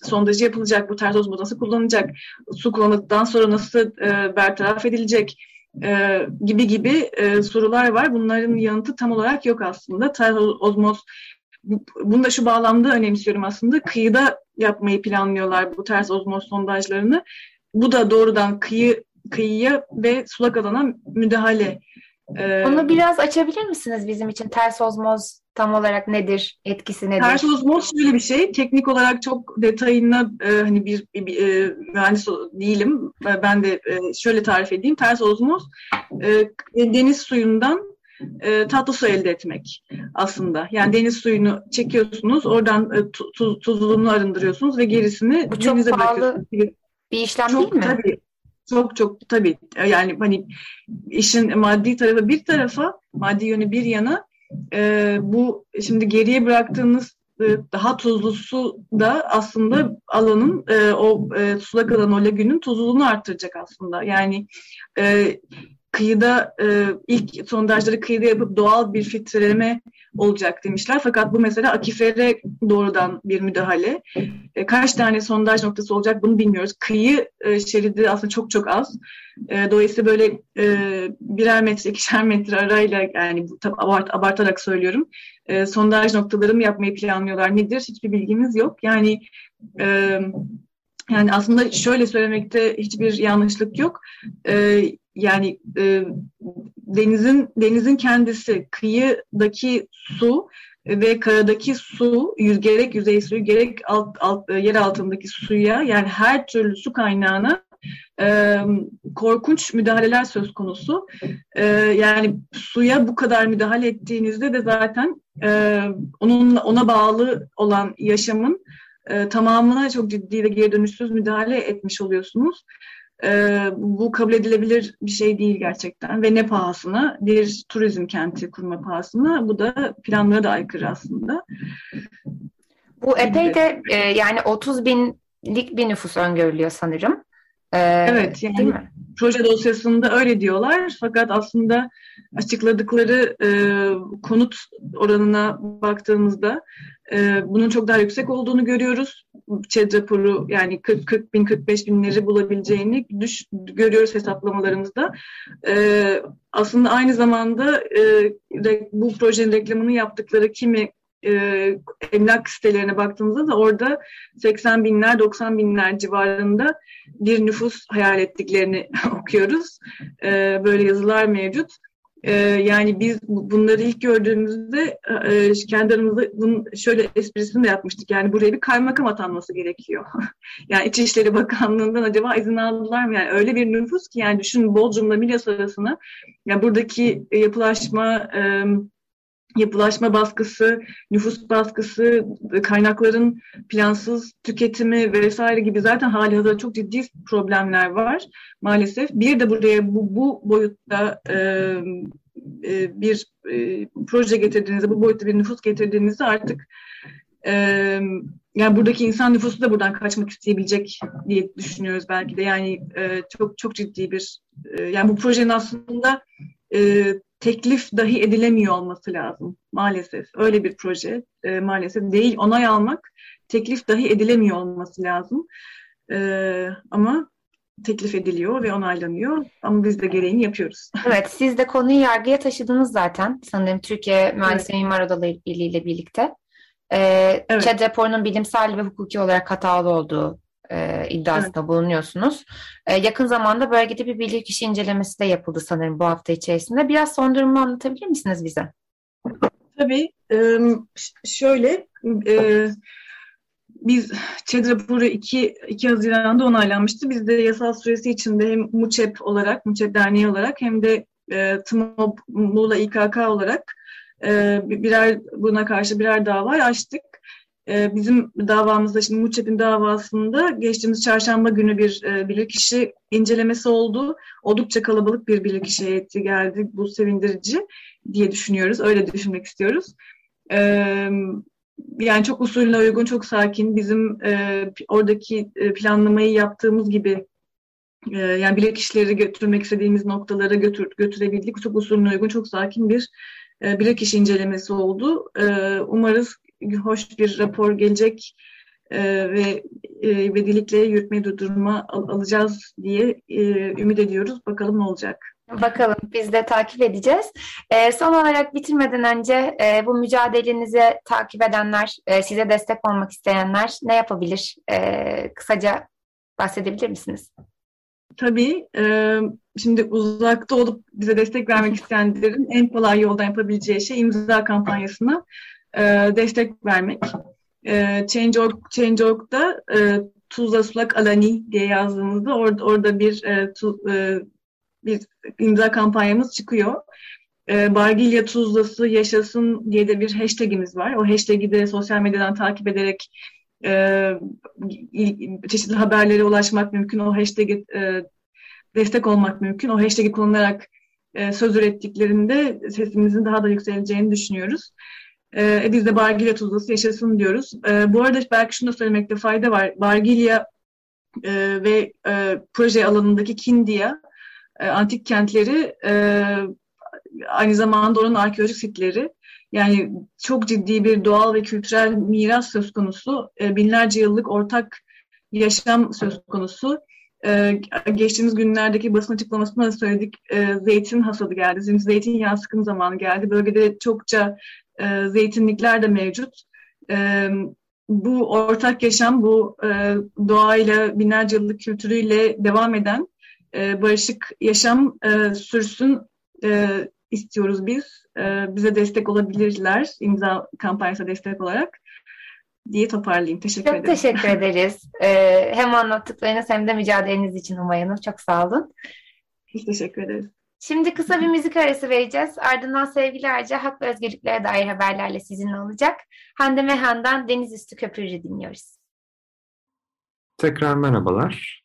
sondajı yapılacak, bu ters ozmoz nasıl kullanılacak, su kullanıldıktan sonra nasıl e, bertaraf edilecek, e, gibi gibi e, sorular var. Bunların yanıtı tam olarak yok aslında. Ters ozmoz bunu da şu bağlamda önemsiyorum aslında. Kıyıda yapmayı planlıyorlar bu ters ozmoz sondajlarını. Bu da doğrudan kıyı kıyıya ve sulak alana müdahale. Ee, Onu biraz açabilir misiniz bizim için? Ters ozmoz tam olarak nedir? Etkisi nedir? Ters ozmoz şöyle bir şey. Teknik olarak çok detayına e, hani bir, bir, bir e, mühendis değilim. Ben de e, şöyle tarif edeyim. Ters ozmoz e, deniz suyundan e, tatlı su elde etmek aslında. Yani deniz suyunu çekiyorsunuz, oradan e, tuz, tuzluğunu arındırıyorsunuz ve gerisini Bu çok pahalı bir işlem çok, değil mi? Tabii, Çok çok tabii yani hani işin maddi tarafı bir tarafa, maddi yönü bir yana e, bu şimdi geriye bıraktığınız e, daha tuzlu su da aslında alanın e, o e, sulak alan o lagünün tuzluluğunu arttıracak aslında. Yani e, kıyıda e, ilk sondajları kıyıda yapıp doğal bir filtreleme olacak demişler. Fakat bu mesela akifere doğrudan bir müdahale. E, kaç tane sondaj noktası olacak bunu bilmiyoruz. Kıyı e, şeridi aslında çok çok az. E, dolayısıyla böyle e, birer metre, ikişer metre arayla yani abart, abartarak söylüyorum. E, sondaj noktaları mı yapmayı planlıyorlar? Nedir? Hiçbir bilgimiz yok. Yani e, yani aslında şöyle söylemekte hiçbir yanlışlık yok. Ee, yani e, denizin denizin kendisi, kıyıdaki su ve karadaki su, yüz, gerek yüzey suyu gerek alt, alt, yer altındaki suya yani her türlü su kaynağına e, korkunç müdahaleler söz konusu. E, yani suya bu kadar müdahale ettiğinizde de zaten e, onun ona bağlı olan yaşamın e, tamamına çok ciddi ve geri dönüşsüz müdahale etmiş oluyorsunuz. E, bu kabul edilebilir bir şey değil gerçekten ve ne pahasına bir turizm kenti kurma pahasına bu da planlara da aykırı aslında. Bu epey de e, yani 30 binlik bir nüfus öngörülüyor sanırım. Ee, evet yani proje dosyasında öyle diyorlar fakat aslında açıkladıkları e, konut oranına baktığımızda e, bunun çok daha yüksek olduğunu görüyoruz. ÇED raporu yani 40, 40 bin 45 binleri bulabileceğini düş, görüyoruz hesaplamalarımızda. E, aslında aynı zamanda e, bu projenin reklamını yaptıkları kimi e, emlak sitelerine baktığımızda da orada 80 binler 90 binler civarında bir nüfus hayal ettiklerini okuyoruz. E, böyle yazılar mevcut. E, yani biz bunları ilk gördüğümüzde e, kendi aramızda şöyle esprisini de yapmıştık. Yani buraya bir kaymakam atanması gerekiyor. yani İçişleri Bakanlığı'ndan acaba izin aldılar mı? Yani öyle bir nüfus ki yani düşün Bodrum'la Milas arasına yani buradaki yapılaşma e, yapılaşma baskısı, nüfus baskısı, kaynakların plansız tüketimi vesaire gibi zaten hali hazırda çok ciddi problemler var maalesef. Bir de buraya bu, bu boyutta e, e, bir e, proje getirdiğinizde, bu boyutta bir nüfus getirdiğinizde artık e, yani buradaki insan nüfusu da buradan kaçmak isteyebilecek diye düşünüyoruz belki de. Yani e, çok çok ciddi bir e, yani bu projenin aslında e, teklif dahi edilemiyor olması lazım maalesef. Öyle bir proje e, maalesef değil. Onay almak teklif dahi edilemiyor olması lazım. E, ama teklif ediliyor ve onaylanıyor. Ama biz de gereğini yapıyoruz. Evet, siz de konuyu yargıya taşıdınız zaten. Sanırım Türkiye Mühendislik evet. Mimar Odaları Birliği ile birlikte. Ee, evet. ÇED raporunun bilimsel ve hukuki olarak hatalı olduğu e, iddiasında evet. bulunuyorsunuz. E, yakın zamanda bölgede bir bilirkişi incelemesi de yapıldı sanırım bu hafta içerisinde. Biraz son durumu anlatabilir misiniz bize? Tabii. E, şöyle e, biz ÇED raporu 2, 2 Haziran'da onaylanmıştı. Biz de yasal süresi içinde hem MUÇEP olarak, MUÇEP Derneği olarak hem de e, TMOB Muğla İKK olarak e, birer buna karşı birer dava açtık. Ee, bizim davamızda şimdi Muçep'in davasında geçtiğimiz çarşamba günü bir e, bilirkişi incelemesi oldu. Oldukça kalabalık bir bilirkişi heyeti geldi. Bu sevindirici diye düşünüyoruz. Öyle düşünmek istiyoruz. Ee, yani çok usulüne uygun, çok sakin. Bizim e, oradaki e, planlamayı yaptığımız gibi e, yani bilirkişileri götürmek istediğimiz noktalara götür, götürebildik. Çok usulüne uygun, çok sakin bir bilirkişi incelemesi oldu. E, umarız hoş bir rapor gelecek e, ve e, vedilikle yürütme durdurma al, alacağız diye e, ümit ediyoruz. Bakalım ne olacak. Bakalım biz de takip edeceğiz. E, son olarak bitirmeden önce e, bu mücadelenizi takip edenler, e, size destek olmak isteyenler ne yapabilir? E, kısaca bahsedebilir misiniz? Tabii. E, şimdi uzakta olup bize destek vermek isteyenlerin en kolay yoldan yapabileceği şey imza kampanyasına e, destek vermek. E, Change.org, Change.org'da e, Tuzla Sulak Alani diye yazdığımızda orada, orada bir e, tu, e, bir imza kampanyamız çıkıyor. E, Bargilya Tuzlası yaşasın diye de bir hashtagimiz var. O hashtag'i de sosyal medyadan takip ederek e, çeşitli haberlere ulaşmak mümkün. O hashtag'i e, destek olmak mümkün. O hashtag'i kullanarak e, söz ürettiklerinde sesimizin daha da yükseleceğini düşünüyoruz. E, biz de Bargilya tuzlası yaşasın diyoruz. E, bu arada belki şunu da söylemekte fayda var. Bargilya e, ve e, proje alanındaki Kindia e, antik kentleri e, aynı zamanda oranın arkeolojik sitleri. Yani çok ciddi bir doğal ve kültürel miras söz konusu. E, binlerce yıllık ortak yaşam söz konusu. Ee, geçtiğimiz günlerdeki basın açıklamasında da söyledik. E, zeytin hasadı geldi. Şimdi zeytinyağı sıkım zamanı geldi. Bölgede çokça e, zeytinlikler de mevcut. E, bu ortak yaşam, bu e, doğayla, binlerce yıllık kültürüyle devam eden e, barışık yaşam e, sürsün e, istiyoruz biz. E, bize destek olabilirler imza kampanyasına destek olarak diye toparlayayım. Teşekkür Çok ederim. teşekkür ederiz. Ee, hem anlattıklarınız hem de mücadeleniz için Humayun'um. Çok sağ olun. Biz teşekkür ederiz. Şimdi kısa bir müzik arası vereceğiz. Ardından sevgilerce hak ve özgürlüklere dair haberlerle sizinle olacak. Hande Mehan'dan Deniz Üstü Köprücü dinliyoruz. Tekrar merhabalar.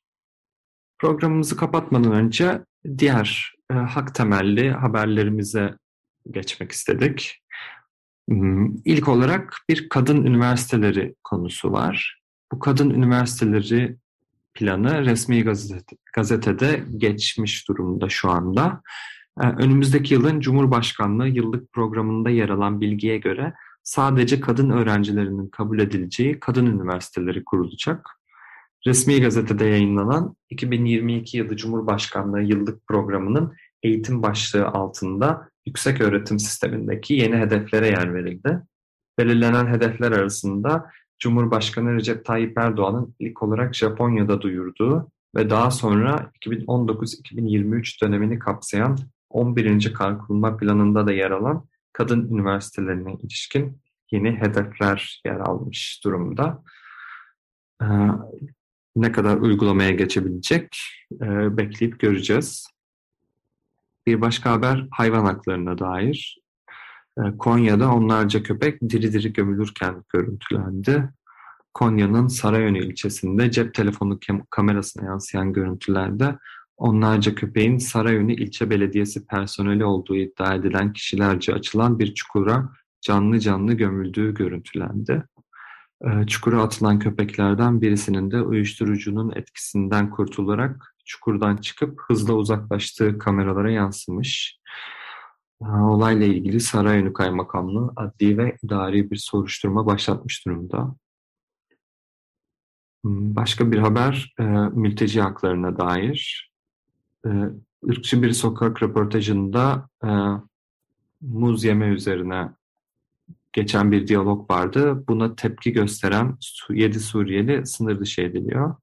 Programımızı kapatmadan önce diğer e, hak temelli haberlerimize geçmek istedik. Hmm, ilk olarak bir kadın üniversiteleri konusu var. Bu kadın üniversiteleri planı resmi gazete, gazetede geçmiş durumda şu anda. Ee, önümüzdeki yılın Cumhurbaşkanlığı yıllık programında yer alan bilgiye göre sadece kadın öğrencilerinin kabul edileceği kadın üniversiteleri kurulacak. Resmi gazetede yayınlanan 2022 yılı Cumhurbaşkanlığı yıllık programının eğitim başlığı altında yüksek öğretim sistemindeki yeni hedeflere yer verildi. Belirlenen hedefler arasında Cumhurbaşkanı Recep Tayyip Erdoğan'ın ilk olarak Japonya'da duyurduğu ve daha sonra 2019-2023 dönemini kapsayan 11. kalkınma planında da yer alan kadın üniversitelerine ilişkin yeni hedefler yer almış durumda. Ee, ne kadar uygulamaya geçebilecek e, bekleyip göreceğiz. Bir başka haber hayvan haklarına dair. Ee, Konya'da onlarca köpek diri diri gömülürken görüntülendi. Konya'nın Sarayönü ilçesinde cep telefonu kamerasına yansıyan görüntülerde onlarca köpeğin Sarayönü ilçe belediyesi personeli olduğu iddia edilen kişilerce açılan bir çukura canlı canlı gömüldüğü görüntülendi. Ee, çukura atılan köpeklerden birisinin de uyuşturucunun etkisinden kurtularak çukurdan çıkıp hızla uzaklaştığı kameralara yansımış. Ee, olayla ilgili Sarayönü Kaymakamlığı adli ve idari bir soruşturma başlatmış durumda. Hmm, başka bir haber e, mülteci haklarına dair. E, ırkçı bir sokak röportajında e, muz yeme üzerine geçen bir diyalog vardı. Buna tepki gösteren 7 Suriyeli sınır dışı ediliyor.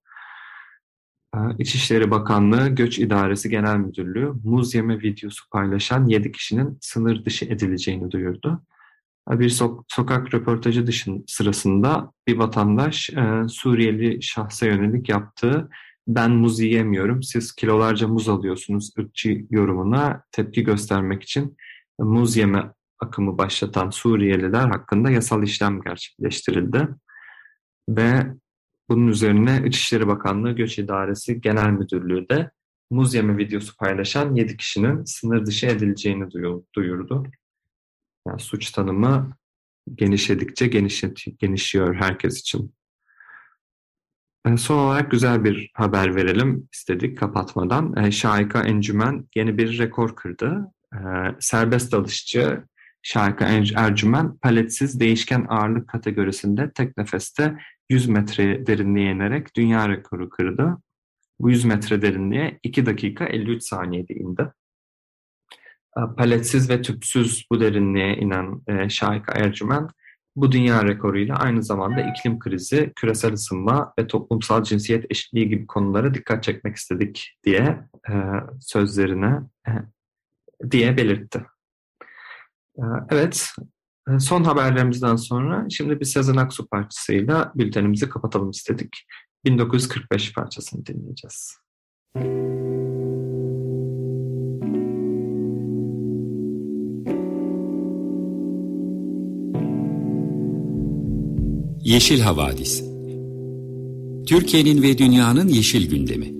İçişleri Bakanlığı Göç İdaresi Genel Müdürlüğü muz yeme videosu paylaşan 7 kişinin sınır dışı edileceğini duyurdu. Bir so- sokak röportajı dışın sırasında bir vatandaş e, Suriyeli şahsa yönelik yaptığı ben muz yiyemiyorum, siz kilolarca muz alıyorsunuz ırkçı yorumuna tepki göstermek için muz yeme akımı başlatan Suriyeliler hakkında yasal işlem gerçekleştirildi. Ve bunun üzerine İçişleri Bakanlığı Göç İdaresi Genel Müdürlüğü de muz videosu paylaşan 7 kişinin sınır dışı edileceğini duyurdu. Yani suç tanımı genişledikçe genişliyor herkes için. Son olarak güzel bir haber verelim istedik kapatmadan. Şahika Encümen yeni bir rekor kırdı. Serbest dalışçı Şarkı Ercümen paletsiz değişken ağırlık kategorisinde tek nefeste 100 metre derinliğe inerek dünya rekoru kırdı. Bu 100 metre derinliğe 2 dakika 53 saniyede indi. Ee, paletsiz ve tüpsüz bu derinliğe inen e, Şahika Ercümen bu dünya rekoruyla aynı zamanda iklim krizi, küresel ısınma ve toplumsal cinsiyet eşitliği gibi konulara dikkat çekmek istedik diye e, sözlerine e, diye belirtti. Ee, evet, son haberlerimizden sonra şimdi bir Sezen Aksu parçasıyla bültenimizi kapatalım istedik. 1945 parçasını dinleyeceğiz. Yeşil Havadis Türkiye'nin ve dünyanın yeşil gündemi